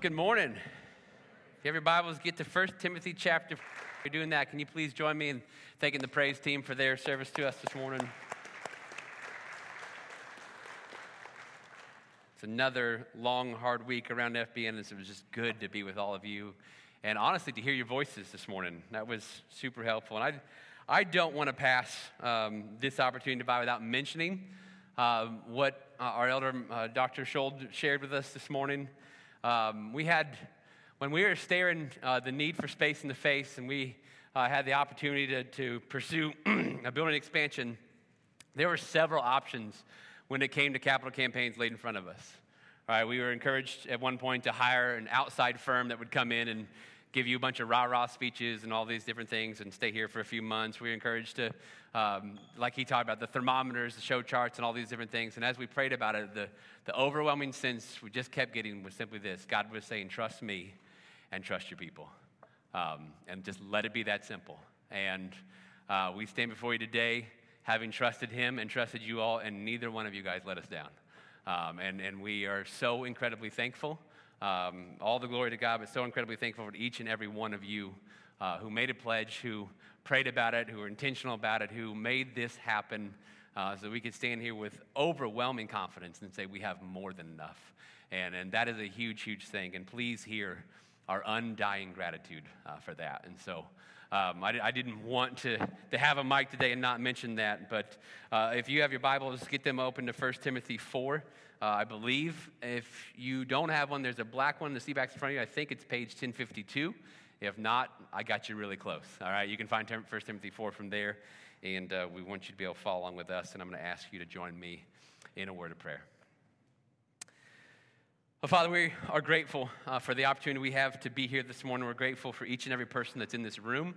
Good morning. If you have your Bibles, get to 1 Timothy chapter. If you're doing that, can you please join me in thanking the praise team for their service to us this morning? It's another long, hard week around FBN, and it was just good to be with all of you. And honestly, to hear your voices this morning, that was super helpful. And I, I don't want to pass um, this opportunity by without mentioning uh, what uh, our elder, uh, Dr. Schold, shared with us this morning. Um, we had, when we were staring uh, the need for space in the face and we uh, had the opportunity to, to pursue a building expansion, there were several options when it came to capital campaigns laid in front of us. All right, we were encouraged at one point to hire an outside firm that would come in and give you a bunch of rah rah speeches and all these different things and stay here for a few months. We were encouraged to, um, like he talked about, the thermometers, the show charts, and all these different things. And as we prayed about it, the, the overwhelming sense we just kept getting was simply this God was saying, Trust me and trust your people. Um, and just let it be that simple. And uh, we stand before you today having trusted him and trusted you all, and neither one of you guys let us down. Um, and, and we are so incredibly thankful. Um, all the glory to God, but so incredibly thankful for each and every one of you uh, who made a pledge, who prayed about it, who were intentional about it, who made this happen uh, so we could stand here with overwhelming confidence and say we have more than enough. And, and that is a huge, huge thing. And please hear our undying gratitude uh, for that. And so um, I, I, didn't want to, to have a mic today and not mention that. But uh, if you have your Bibles, get them open to 1 Timothy 4. Uh, I believe if you don't have one, there's a black one in the seat back in front of you. I think it's page 1052. If not, I got you really close. All right, you can find 1 Timothy 4 from there, and uh, we want you to be able to follow along with us. And I'm going to ask you to join me in a word of prayer. Well, Father, we are grateful uh, for the opportunity we have to be here this morning. We're grateful for each and every person that's in this room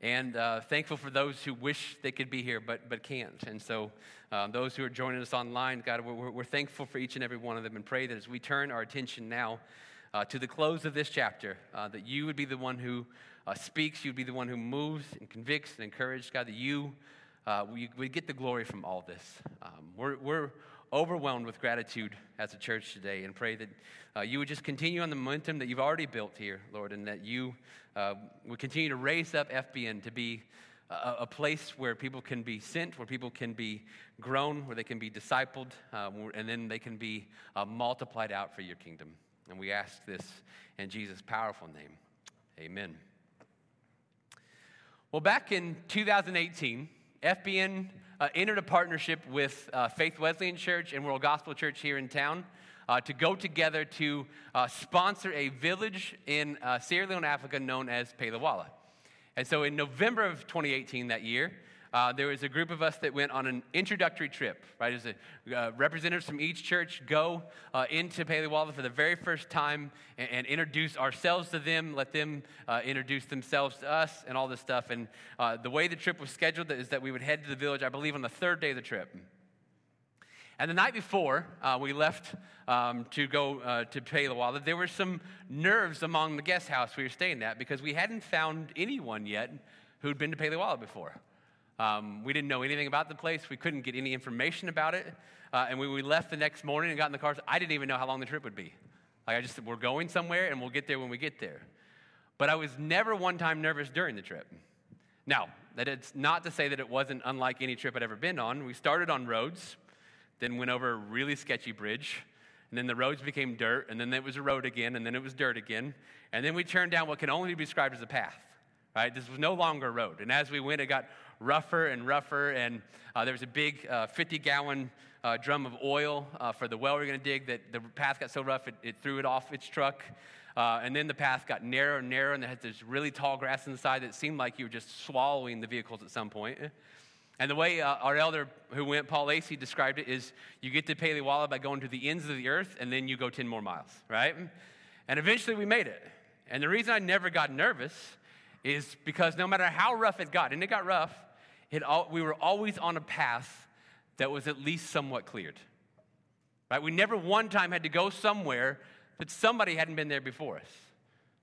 and uh, thankful for those who wish they could be here but, but can't. And so, uh, those who are joining us online, God, we're, we're, thankful for each and every one of them and pray that as we turn our attention now uh, to the close of this chapter, uh, that you would be the one who uh, speaks, you'd be the one who moves and convicts and encourages, God, that you uh, we, we get the glory from all this. Um, we're, we're overwhelmed with gratitude as a church today and pray that uh, you would just continue on the momentum that you've already built here, Lord, and that you uh, would continue to raise up FBN to be a, a, place where people can be sent, where people can be grown, where they can be discipled, uh, and then they can be uh, multiplied out for your kingdom. And we ask this in Jesus' powerful name. Amen. Well, back in 2018, FBN uh, entered a partnership with uh, Faith Wesleyan Church and World Gospel Church here in town uh, to go together to uh, sponsor a village in uh, Sierra Leone, Africa, known as Pelewala. And so in November of 2018, that year, uh, there was a group of us that went on an introductory trip, right? As a, uh, representatives from each church go uh, into Pelewala for the very first time and, and, introduce ourselves to them, let them uh, introduce themselves to us, and all this stuff. And uh, the way the trip was scheduled is that we would head to the village, I believe, on the third day of the trip. And the night before uh, we left um, to go uh, to Pelewala, there were some nerves among the guest house we were staying at because we hadn't found anyone yet who'd been to Pelewala before. Um, we didn't know anything about the place. We couldn't get any information about it. Uh, and when we left the next morning and got in the cars, I didn't even know how long the trip would be. Like I just said, we're going somewhere and we'll get there when we get there. But I was never one time nervous during the trip. Now, that is not to say that it wasn't unlike any trip I'd ever been on. We started on roads, then went over a really sketchy bridge, and then the roads became dirt, and then it was a road again, and then it was dirt again, and then we turned down what can only be described as a path. Right? This was no longer a road. And as we went, it got rougher and rougher. And uh, there was a big uh, 50 gallon uh, drum of oil uh, for the well we are going to dig that the path got so rough it, it threw it off its truck. And then the path got narrower and narrower, and there had this really tall grass on the side that seemed like you were just swallowing the vehicles at some point. And the way uh, our elder who went, Paul Lacey, described it is you get to Pelewala by going to the ends of the earth, and then you go 10 more miles, right? And eventually we made it. And the reason I never got nervous is because no matter how rough it got, and it got rough, all, we were always on a path that was at least somewhat cleared. Right? We never one time had to go somewhere that somebody hadn't been there before us.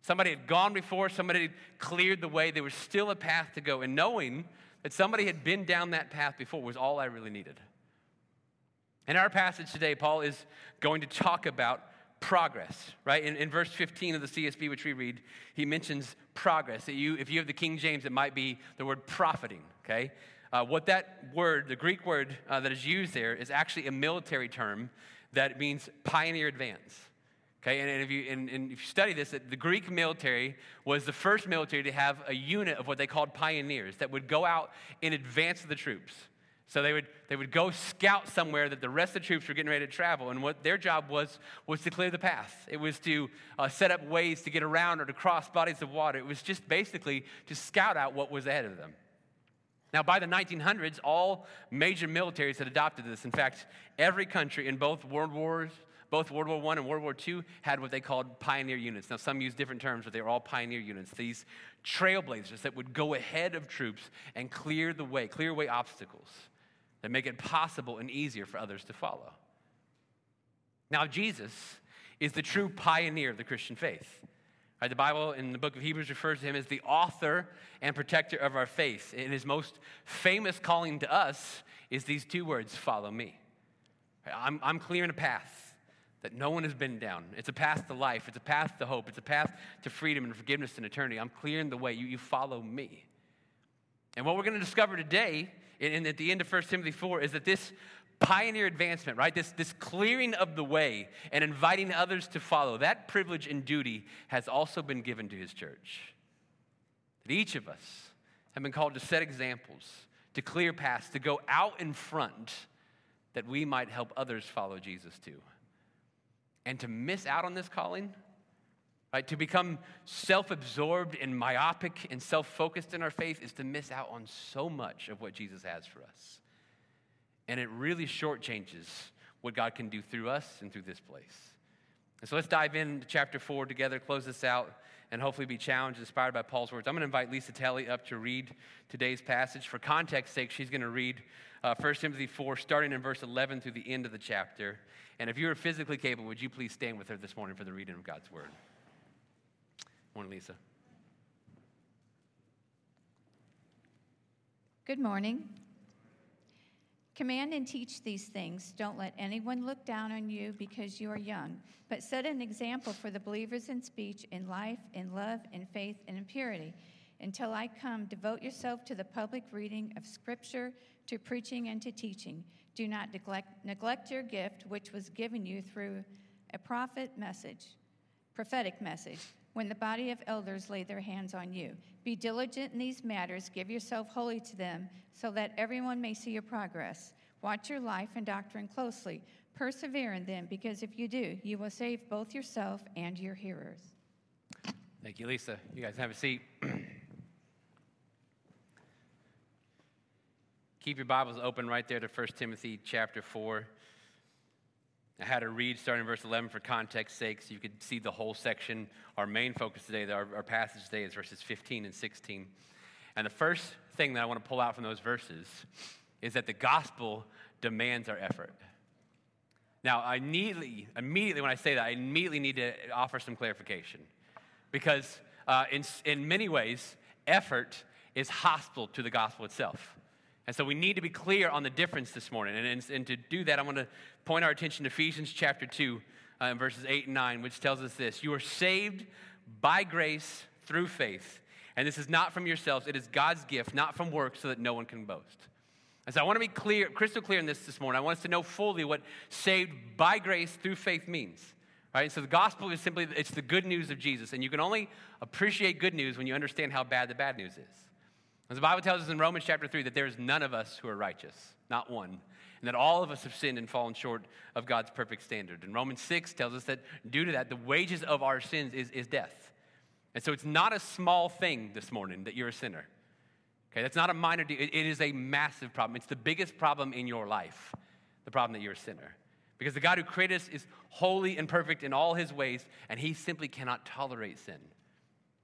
Somebody had gone before, somebody had cleared the way. There was still a path to go. And knowing that somebody had been down that path before was all I really needed. In our passage today, Paul is going to talk about progress, right? In, in verse 15 of the CSB, which we read, he mentions progress. That you, if you have the King James, it might be the word profiting, okay? Uh, what that word, the Greek word uh, that is used there, is actually a military term that means pioneer advance. Okay, and, and if you and, and, if you study this, the Greek military was the first military to have a unit of what they called pioneers that would go out in advance of the troops. So they would, they would go scout somewhere that the rest of the troops were getting ready to travel. And what their job was was to clear the path. It was to uh, set up ways to get around or to cross bodies of water. It was just basically to scout out what was ahead of them. Now, by the 1900s, all major militaries had adopted this. In fact, every country in both world wars, both World War I and World War II, had what they called pioneer units. Now, some use different terms, but they were all pioneer units. These trailblazers that would go ahead of troops and clear the way, clear away obstacles that make it possible and easier for others to follow. Now, Jesus is the true pioneer of the Christian faith. Right, the Bible in the book of Hebrews refers to him as the author and protector of our faith. And his most famous calling to us is these two words follow me. I'm, I'm clearing a path that no one has been down. It's a path to life, it's a path to hope, it's a path to freedom and forgiveness and eternity. I'm clearing the way. You, you follow me. And what we're going to discover today, and at the end of 1 Timothy 4, is that this pioneer advancement, right? This, this clearing of the way and inviting others to follow, that privilege and duty has also been given to his church. That each of us have been called to set examples, to clear paths, to go out in front that we might help others follow Jesus too. And to miss out on this calling, right? To become self absorbed and myopic and self focused in our faith is to miss out on so much of what Jesus has for us. And it really shortchanges what God can do through us and through this place. And so let's dive into chapter four together, close this out, and hopefully be challenged, inspired by Paul's words. I'm going to invite Lisa Telly up to read today's passage. For context sake, she's going to read uh, 1 Timothy 4, starting in verse 11 through the end of the chapter. And if you're physically capable, would you please stand with her this morning for the reading of God's word? Morning, Lisa. Good morning. Command and teach these things. Don't let anyone look down on you because you are young, but set an example for the believers in speech, in life, in love, in faith, and in purity. Until I come, devote yourself to the public reading of Scripture, to preaching, and to teaching. Do not neglect, neglect your gift, which was given you through a prophet message, prophetic message when the body of elders lay their hands on you. Be diligent in these matters, give yourself wholly to them, so that everyone may see your progress. Watch your life and doctrine closely. Persevere in them, because if you do, you will save both yourself and your hearers. Thank you, Lisa. You guys have a seat. Keep your Bibles open right there to 1 Timothy chapter 4. I had to read starting in verse 11 for context sake so you could see the whole section. Our main focus today, our, our passage today, is verses 15 and 16. And the first thing that I want to pull out from those verses is that the gospel demands our effort. Now, I immediately, immediately when I say that, I immediately need to offer some clarification. Because uh, in, in many ways, effort is hostile to the gospel itself. And so we need to be clear on the difference this morning. And, and, and to do that, I want to point our attention to Ephesians chapter 2, uh, verses 8 and 9, which tells us this You are saved by grace through faith. And this is not from yourselves, it is God's gift, not from works, so that no one can boast. And so I want to be clear, crystal clear in this this morning. I want us to know fully what saved by grace through faith means. Right? So the gospel is simply it's the good news of Jesus. And you can only appreciate good news when you understand how bad the bad news is. As the Bible tells us in Romans chapter 3 that there is none of us who are righteous, not one, and that all of us have sinned and fallen short of God's perfect standard. And Romans 6 tells us that due to that, the wages of our sins is, is death. And so it's not a small thing this morning that you're a sinner. Okay, that's not a minor deal. It, it is a massive problem. It's the biggest problem in your life, the problem that you're a sinner. Because the God who created us is holy and perfect in all his ways, and he simply cannot tolerate sin.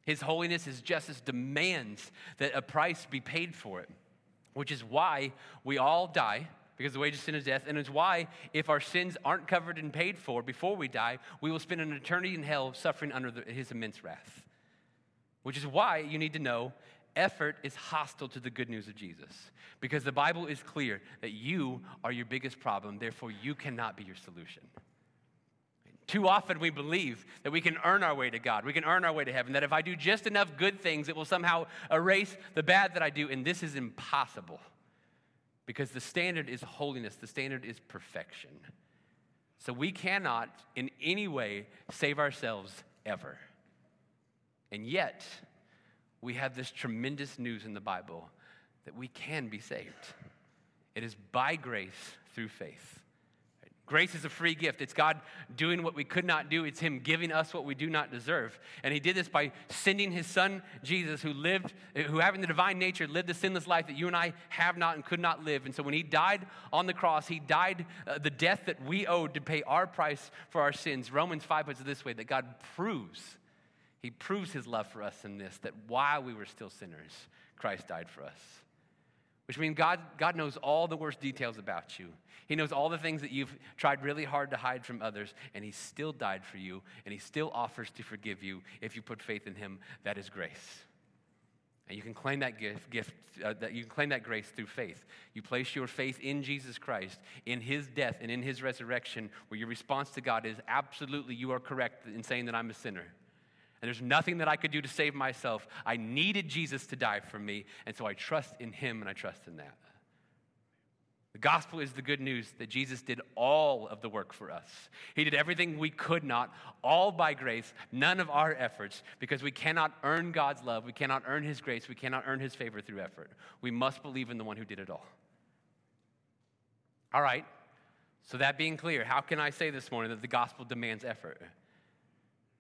His holiness, his justice demands that a price be paid for it, which is why we all die, because the wages of sin is death. And it's why, if our sins aren't covered and paid for before we die, we will spend an eternity in hell suffering under the, his immense wrath. Which is why you need to know effort is hostile to the good news of Jesus. Because the Bible is clear that you are your biggest problem, therefore, you cannot be your solution. Too often we believe that we can earn our way to God, we can earn our way to heaven, that if I do just enough good things, it will somehow erase the bad that I do. And this is impossible because the standard is holiness, the standard is perfection. So we cannot in any way save ourselves ever. And yet, we have this tremendous news in the Bible that we can be saved. It is by grace through faith. Grace is a free gift. It's God doing what we could not do. It's Him giving us what we do not deserve. And He did this by sending His Son, Jesus, who lived, who having the divine nature, lived the sinless life that you and I have not and could not live. And so when He died on the cross, He died uh, the death that we owed to pay our price for our sins. Romans 5 puts it this way that God proves, He proves His love for us in this, that while we were still sinners, Christ died for us. Which means God, God knows all the worst details about you. He knows all the things that you've tried really hard to hide from others, and He still died for you, and He still offers to forgive you if you put faith in Him. That is grace. And you can claim that gift, gift uh, that you can claim that grace through faith. You place your faith in Jesus Christ, in His death and in His resurrection, where your response to God is absolutely you are correct in saying that I'm a sinner. And there's nothing that I could do to save myself. I needed Jesus to die for me, and so I trust in Him and I trust in that. The gospel is the good news that Jesus did all of the work for us. He did everything we could not, all by grace, none of our efforts, because we cannot earn God's love, we cannot earn His grace, we cannot earn His favor through effort. We must believe in the one who did it all. All right, so that being clear, how can I say this morning that the gospel demands effort?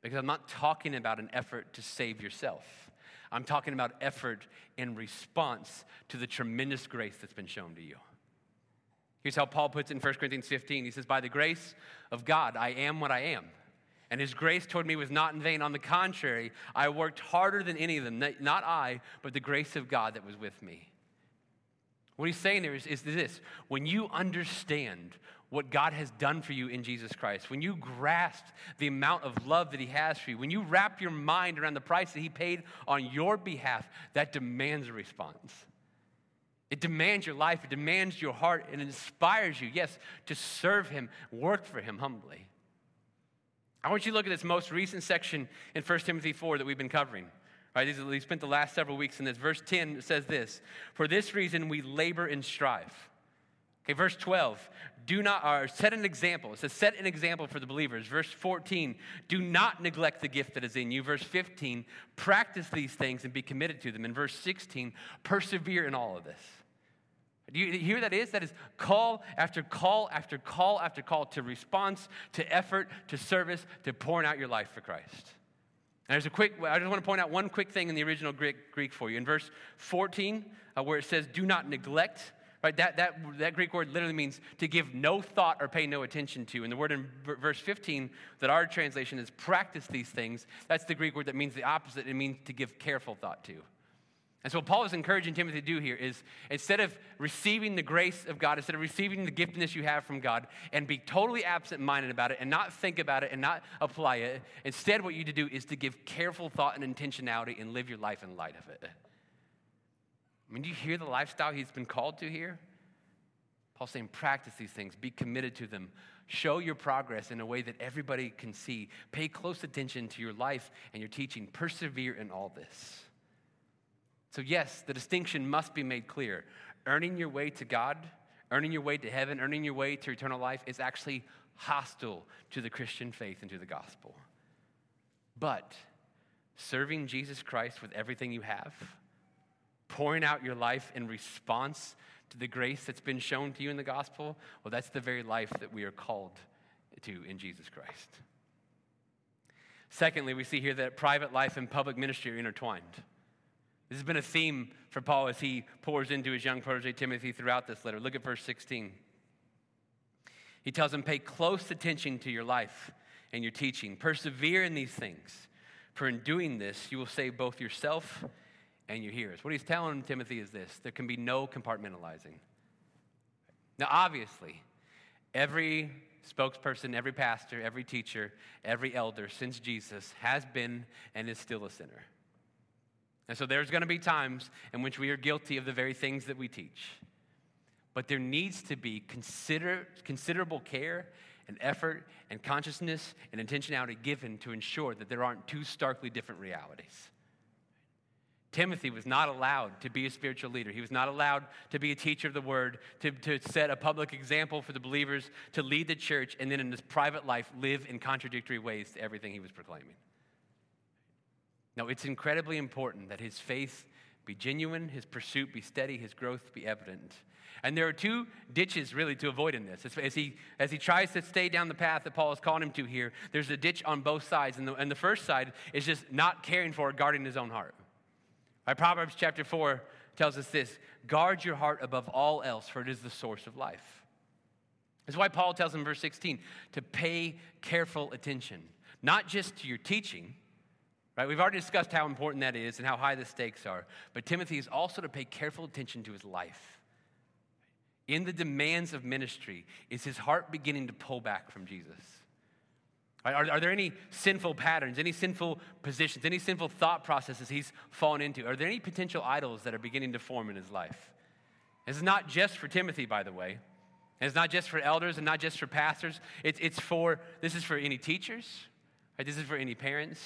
Because I'm not talking about an effort to save yourself. I'm talking about effort in response to the tremendous grace that's been shown to you. Here's how Paul puts it in 1 Corinthians 15. He says, By the grace of God, I am what I am. And his grace toward me was not in vain. On the contrary, I worked harder than any of them. Not I, but the grace of God that was with me. What he's saying there is, is this when you understand what God has done for you in Jesus Christ, when you grasp the amount of love that He has for you, when you wrap your mind around the price that He paid on your behalf, that demands a response. It demands your life, it demands your heart, and it inspires you, yes, to serve Him, work for Him humbly. I want you to look at this most recent section in 1 Timothy 4 that we've been covering. All right, we spent the last several weeks in this. Verse 10 says this For this reason we labor and strive. Okay, verse 12, do not, or set an example. It says, set an example for the believers. Verse 14, do not neglect the gift that is in you. Verse 15, practice these things and be committed to them. In verse 16, persevere in all of this. Do you hear that is? That is call after call after call after call to response, to effort, to service, to pouring out your life for Christ. And there's a quick, I just want to point out one quick thing in the original Greek, Greek for you. In verse 14, uh, where it says, do not neglect, right? That, that, that Greek word literally means to give no thought or pay no attention to. And the word in verse 15 that our translation is practice these things, that's the Greek word that means the opposite. It means to give careful thought to. And so, what Paul is encouraging Timothy to do here is instead of receiving the grace of God, instead of receiving the giftedness you have from God and be totally absent minded about it and not think about it and not apply it, instead, what you need to do is to give careful thought and intentionality and live your life in light of it. I mean, do you hear the lifestyle he's been called to here? Paul's saying, practice these things, be committed to them, show your progress in a way that everybody can see, pay close attention to your life and your teaching, persevere in all this. So, yes, the distinction must be made clear. Earning your way to God, earning your way to heaven, earning your way to eternal life is actually hostile to the Christian faith and to the gospel. But serving Jesus Christ with everything you have, pouring out your life in response to the grace that's been shown to you in the gospel, well, that's the very life that we are called to in Jesus Christ. Secondly, we see here that private life and public ministry are intertwined. This has been a theme for Paul as he pours into his young protege Timothy throughout this letter. Look at verse 16. He tells him, Pay close attention to your life and your teaching. Persevere in these things, for in doing this, you will save both yourself and your hearers. What he's telling Timothy is this there can be no compartmentalizing. Now, obviously, every spokesperson, every pastor, every teacher, every elder since Jesus has been and is still a sinner. And so there's going to be times in which we are guilty of the very things that we teach. But there needs to be consider, considerable care and effort and consciousness and intentionality given to ensure that there aren't two starkly different realities. Timothy was not allowed to be a spiritual leader. He was not allowed to be a teacher of the word, to, to set a public example for the believers, to lead the church, and then in his private life live in contradictory ways to everything he was proclaiming. Now, it's incredibly important that his faith be genuine, his pursuit be steady, his growth be evident. And there are two ditches really to avoid in this. As he, as he tries to stay down the path that Paul has called him to here, there's a ditch on both sides. And the, and the first side is just not caring for or guarding his own heart. Right? Proverbs chapter 4 tells us this guard your heart above all else, for it is the source of life. That's why Paul tells him in verse 16 to pay careful attention, not just to your teaching. Right? We've already discussed how important that is and how high the stakes are. But Timothy is also to pay careful attention to his life. In the demands of ministry, is his heart beginning to pull back from Jesus? Are, are, there any sinful patterns, any sinful positions, any sinful thought processes he's fallen into? Are there any potential idols that are beginning to form in his life? This is not just for Timothy, by the way. And it's not just for elders and not just for pastors. It's, it's for, this is for any teachers. Right? This is for any parents.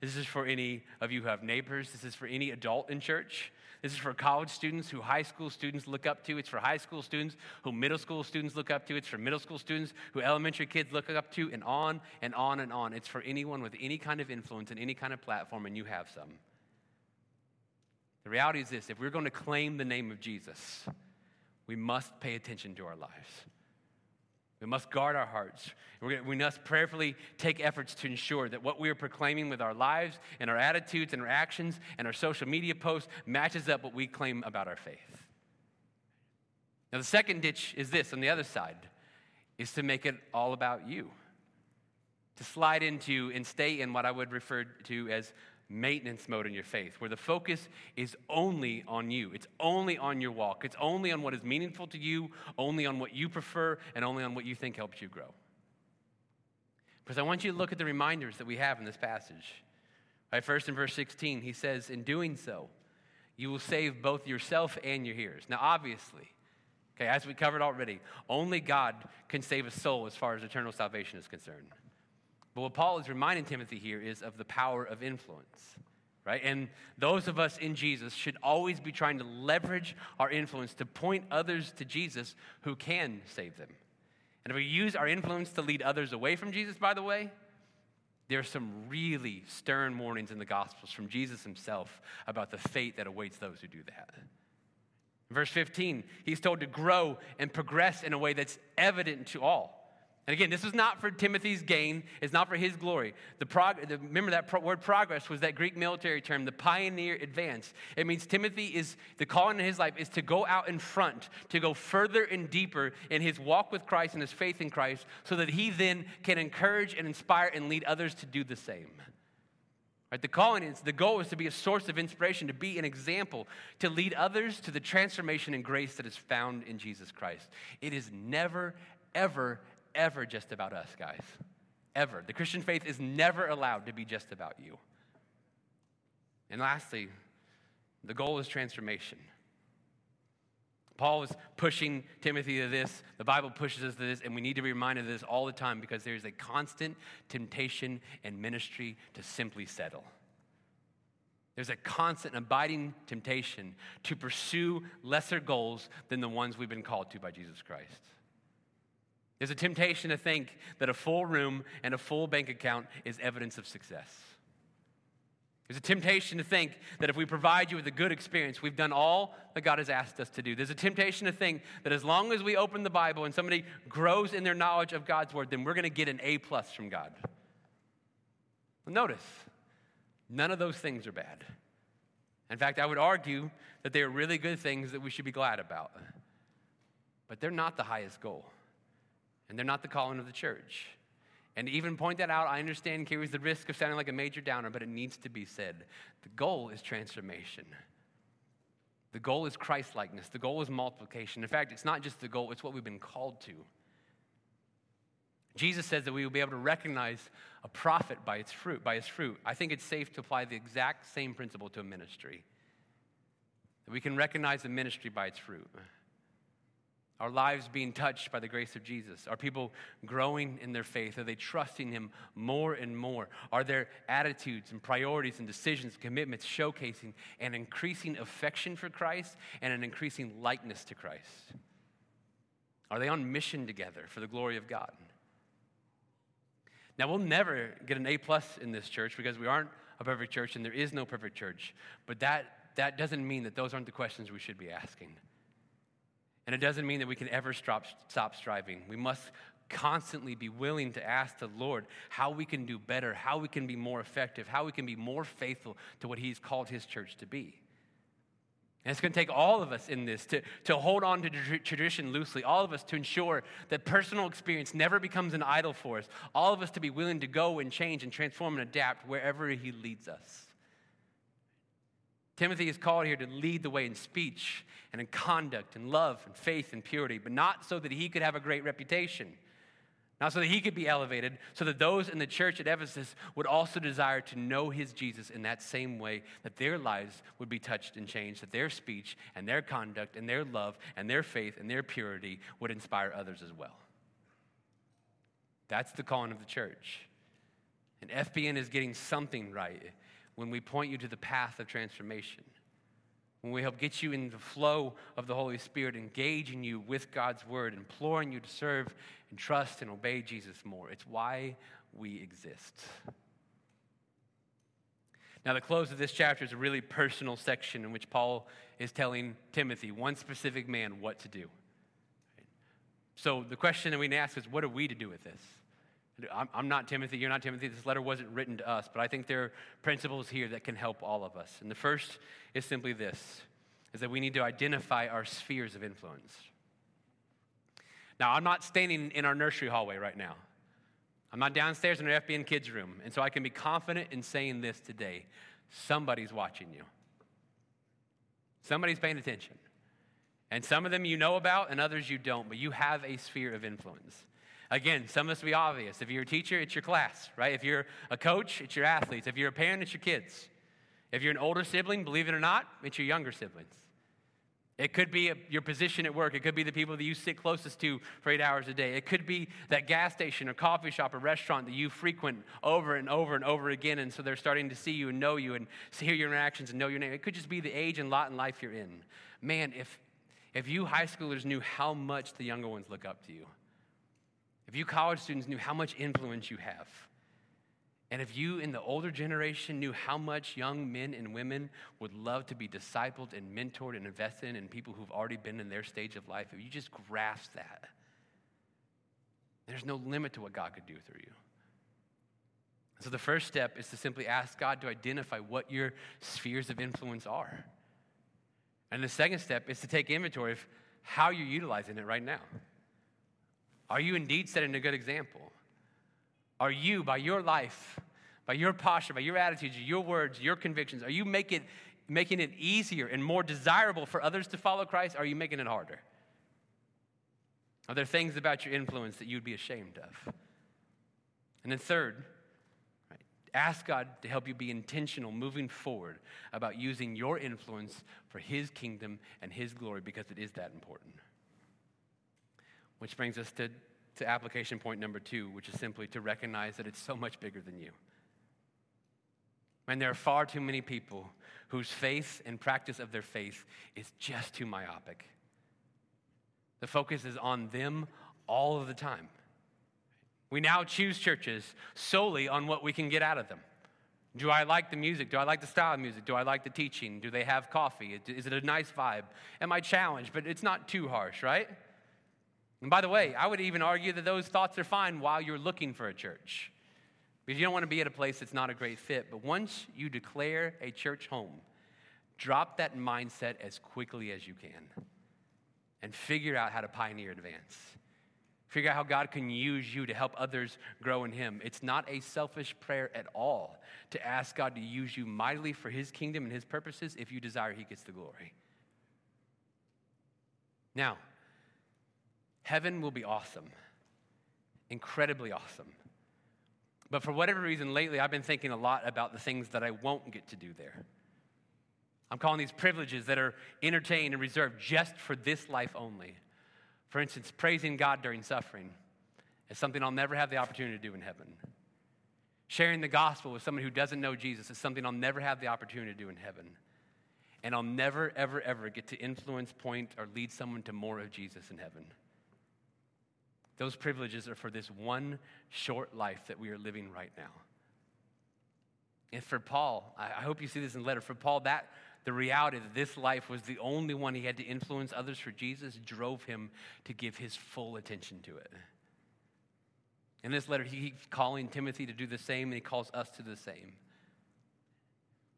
This is for any of you who have neighbors. This is for any adult in church. This is for college students who high school students look up to. It's for high school students who middle school students look up to. It's for middle school students who elementary kids look up to, and on and on and on. It's for anyone with any kind of influence and any kind of platform, and you have some. The reality is this if we're going to claim the name of Jesus, we must pay attention to our lives. We must guard our hearts. We must prayerfully take efforts to ensure that what we are proclaiming with our lives and our attitudes and our actions and our social media posts matches up what we claim about our faith. Now, the second ditch is this on the other side is to make it all about you. To slide into and stay in what I would refer to as maintenance mode in your faith, where the focus is only on you. It's only on your walk. It's only on what is meaningful to you, only on what you prefer, and only on what you think helps you grow. Because I want you to look at the reminders that we have in this passage. Right, first in verse 16, he says, In doing so, you will save both yourself and your hearers. Now, obviously, okay, as we covered already, only God can save a soul as far as eternal salvation is concerned. But what Paul is reminding Timothy here is of the power of influence, right? And those of us in Jesus should always be trying to leverage our influence to point others to Jesus who can save them. And if we use our influence to lead others away from Jesus, by the way, there's some really stern warnings in the Gospels from Jesus himself about the fate that awaits those who do that. verse 15, he's told to grow and progress in a way that's evident to all. And again, this is not for Timothy's gain, it's not for his glory. The prog- the, remember that pro- word progress was that Greek military term, the pioneer advance. It means Timothy is, the calling in his life is to go out in front, to go further and deeper in his walk with Christ and his faith in Christ, so that he then can encourage and inspire and lead others to do the same. Right, the calling is, the goal is to be a source of inspiration, to be an example, to lead others to the transformation and grace that is found in Jesus Christ. It is never, ever, ever just about us, guys. Ever. The Christian faith is never allowed to be just about you. And lastly, the goal is transformation. Paul is pushing Timothy to this. The Bible pushes us to this, and we need to be reminded of this all the time because there's a constant temptation in ministry to simply settle. There's a constant abiding temptation to pursue lesser goals than the ones we've been called to by Jesus Christ. There's a temptation to think that a full room and a full bank account is evidence of success. There's a temptation to think that if we provide you with a good experience, we've done all that God has asked us to do. There's a temptation to think that as long as we open the Bible and somebody grows in their knowledge of God's word, then we're going to get an A plus from God. Notice, none of those things are bad. In fact, I would argue that they are really good things that we should be glad about. But they're not the highest goal and they're not the calling of the church. And to even point that out, I understand carries the risk of sounding like a major downer, but it needs to be said. The goal is transformation. The goal is Christ likeness. The goal is multiplication. In fact, it's not just the goal, it's what we've been called to. Jesus says that we will be able to recognize a prophet by its fruit, by his fruit. I think it's safe to apply the exact same principle to a ministry. That we can recognize a ministry by its fruit. Are lives being touched by the grace of Jesus? Are people growing in their faith? Are they trusting Him more and more? Are their attitudes and priorities and decisions, commitments showcasing an increasing affection for Christ and an increasing likeness to Christ? Are they on mission together for the glory of God? Now, we'll never get an A plus in this church because we aren't a perfect church and there is no perfect church. But that, that doesn't mean that those aren't the questions we should be asking. And it doesn't mean that we can ever stop, stop striving. We must constantly be willing to ask the Lord how we can do better, how we can be more effective, how we can be more faithful to what He's called His church to be. And it's going to take all of us in this to, to hold on to tradition loosely, all of us to ensure that personal experience never becomes an idol for us, all of us to be willing to go and change and transform and adapt wherever He leads us. Timothy is called here to lead the way in speech and in conduct and love and faith and purity, but not so that he could have a great reputation, not so that he could be elevated, so that those in the church at Ephesus would also desire to know his Jesus in that same way, that their lives would be touched and changed, that their speech and their conduct and their love and their faith and their purity would inspire others as well. That's the calling of the church. And FBN is getting something right when we point you to the path of transformation, when we help get you in the flow of the Holy Spirit, engaging you with God's word, imploring you to serve and trust and obey Jesus more. It's why we exist. Now, the close of this chapter is a really personal section in which Paul is telling Timothy, one specific man, what to do. So, the question that we ask is what are we to do with this? I'm not Timothy, you're not Timothy. This letter wasn't written to us, but I think there are principles here that can help all of us. And the first is simply this is that we need to identify our spheres of influence. Now, I'm not standing in our nursery hallway right now. I'm not downstairs in our FBN kids room, and so I can be confident in saying this today. Somebody's watching you. Somebody's paying attention. And some of them you know about and others you don't, but you have a sphere of influence. Again, some will be obvious. If you're a teacher, it's your class, right? If you're a coach, it's your athletes. If you're a parent, it's your kids. If you're an older sibling, believe it or not, it's your younger siblings. It could be a, your position at work. It could be the people that you sit closest to for eight hours a day. It could be that gas station or coffee shop or restaurant that you frequent over and over and over again. And so they're starting to see you and know you and hear your interactions and know your name. It could just be the age and lot in life you're in. Man, if, if you high schoolers knew how much the younger ones look up to you, if you college students knew how much influence you have, and if you in the older generation knew how much young men and women would love to be discipled and mentored and invested in, and people who've already been in their stage of life, if you just grasp that, there's no limit to what God could do through you. So the first step is to simply ask God to identify what your spheres of influence are. And the second step is to take inventory of how you're utilizing it right now. Are you indeed setting a good example? Are you, by your life, by your posture, by your attitudes, your words, your convictions, are you make it, making it easier and more desirable for others to follow Christ? are you making it harder? Are there things about your influence that you'd be ashamed of? And then, third, ask God to help you be intentional moving forward about using your influence for His kingdom and His glory because it is that important. Which brings us to, to application point number two, which is simply to recognize that it's so much bigger than you. And there are far too many people whose faith and practice of their faith is just too myopic. The focus is on them all of the time. We now choose churches solely on what we can get out of them. Do I like the music? Do I like the style of music? Do I like the teaching? Do they have coffee? Is it a nice vibe? Am I challenged? But it's not too harsh, right? And by the way, I would even argue that those thoughts are fine while you're looking for a church. Because you don't want to be at a place that's not a great fit. But once you declare a church home, drop that mindset as quickly as you can and figure out how to pioneer advance. Figure out how God can use you to help others grow in Him. It's not a selfish prayer at all to ask God to use you mightily for His kingdom and His purposes if you desire He gets the glory. Now, Heaven will be awesome, incredibly awesome. But for whatever reason, lately I've been thinking a lot about the things that I won't get to do there. I'm calling these privileges that are entertained and reserved just for this life only. For instance, praising God during suffering is something I'll never have the opportunity to do in heaven. Sharing the gospel with someone who doesn't know Jesus is something I'll never have the opportunity to do in heaven. And I'll never, ever, ever get to influence, point, or lead someone to more of Jesus in heaven. Those privileges are for this one short life that we are living right now. And for Paul, I hope you see this in the letter. For Paul, that the reality that this life was the only one he had to influence others for Jesus drove him to give his full attention to it. In this letter, he keeps calling Timothy to do the same, and he calls us to the same.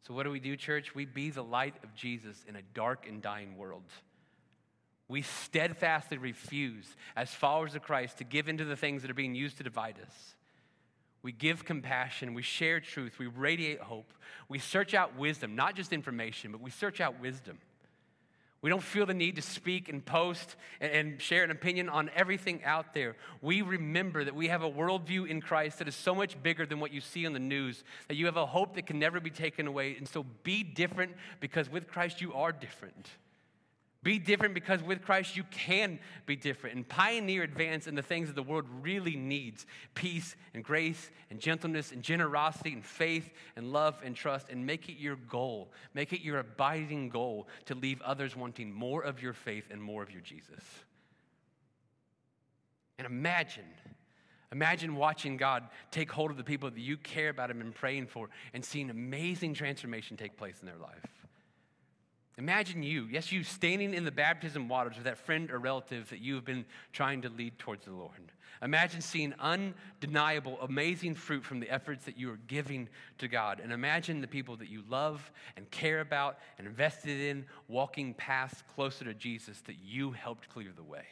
So, what do we do, church? We be the light of Jesus in a dark and dying world. We steadfastly refuse, as followers of Christ, to give into the things that are being used to divide us. We give compassion, we share truth, we radiate hope, we search out wisdom, not just information, but we search out wisdom. We don't feel the need to speak and post and, share an opinion on everything out there. We remember that we have a worldview in Christ that is so much bigger than what you see on the news, that you have a hope that can never be taken away. And so be different because with Christ you are different. Be different because with Christ you can be different and pioneer advance in the things that the world really needs peace and grace and gentleness and generosity and faith and love and trust and make it your goal. Make it your abiding goal to leave others wanting more of your faith and more of your Jesus. And imagine, imagine watching God take hold of the people that you care about Him and praying for and seeing amazing transformation take place in their life. Imagine you, yes, you standing in the baptism waters with that friend or relative that you have been trying to lead towards the Lord. Imagine seeing undeniable, amazing fruit from the efforts that you are giving to God. And imagine the people that you love and care about and invested in walking paths closer to Jesus that you helped clear the way.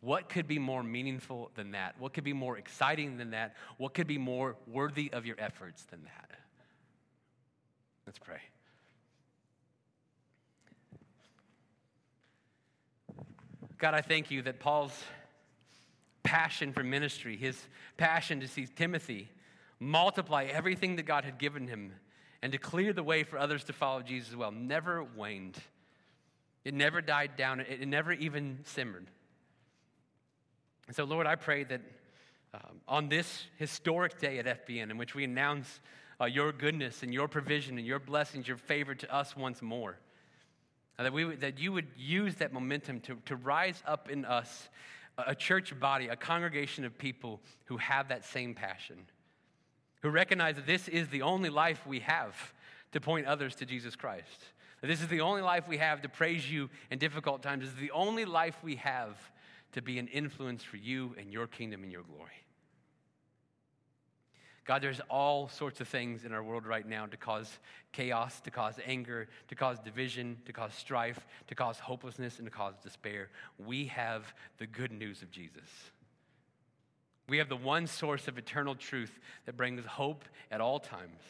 What could be more meaningful than that? What could be more exciting than that? What could be more worthy of your efforts than that? Let's pray. God, I thank you that Paul's passion for ministry, his passion to see Timothy multiply everything that God had given him and to clear the way for others to follow Jesus as well, never waned. It never died down, it never even simmered. And so, Lord, I pray that um, on this historic day at FBN, in which we announce uh, your goodness and your provision and your blessings, your favor to us once more, that, we, that you would use that momentum to, to rise up in us a church body, a congregation of people who have that same passion, who recognize that this is the only life we have to point others to Jesus Christ. That this is the only life we have to praise you in difficult times. This is the only life we have to be an influence for you and your kingdom and your glory. God, there's all sorts of things in our world right now to cause chaos, to cause anger, to cause division, to cause strife, to cause hopelessness, and to cause despair. We have the good news of Jesus. We have the one source of eternal truth that brings hope at all times.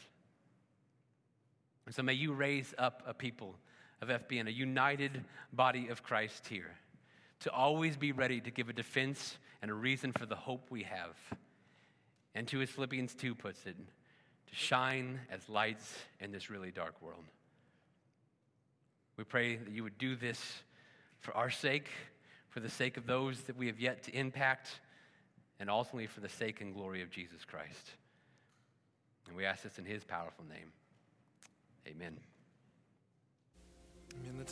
And so may you raise up a people of FBN, a united body of Christ here, to always be ready to give a defense and a reason for the hope we have and to, as Philippians 2 puts it, to shine as lights in this really dark world. We pray that you would do this for our sake, for the sake of those that we have yet to impact, and ultimately for the sake and glory of Jesus Christ. And we ask this in his powerful name. Amen. Amen.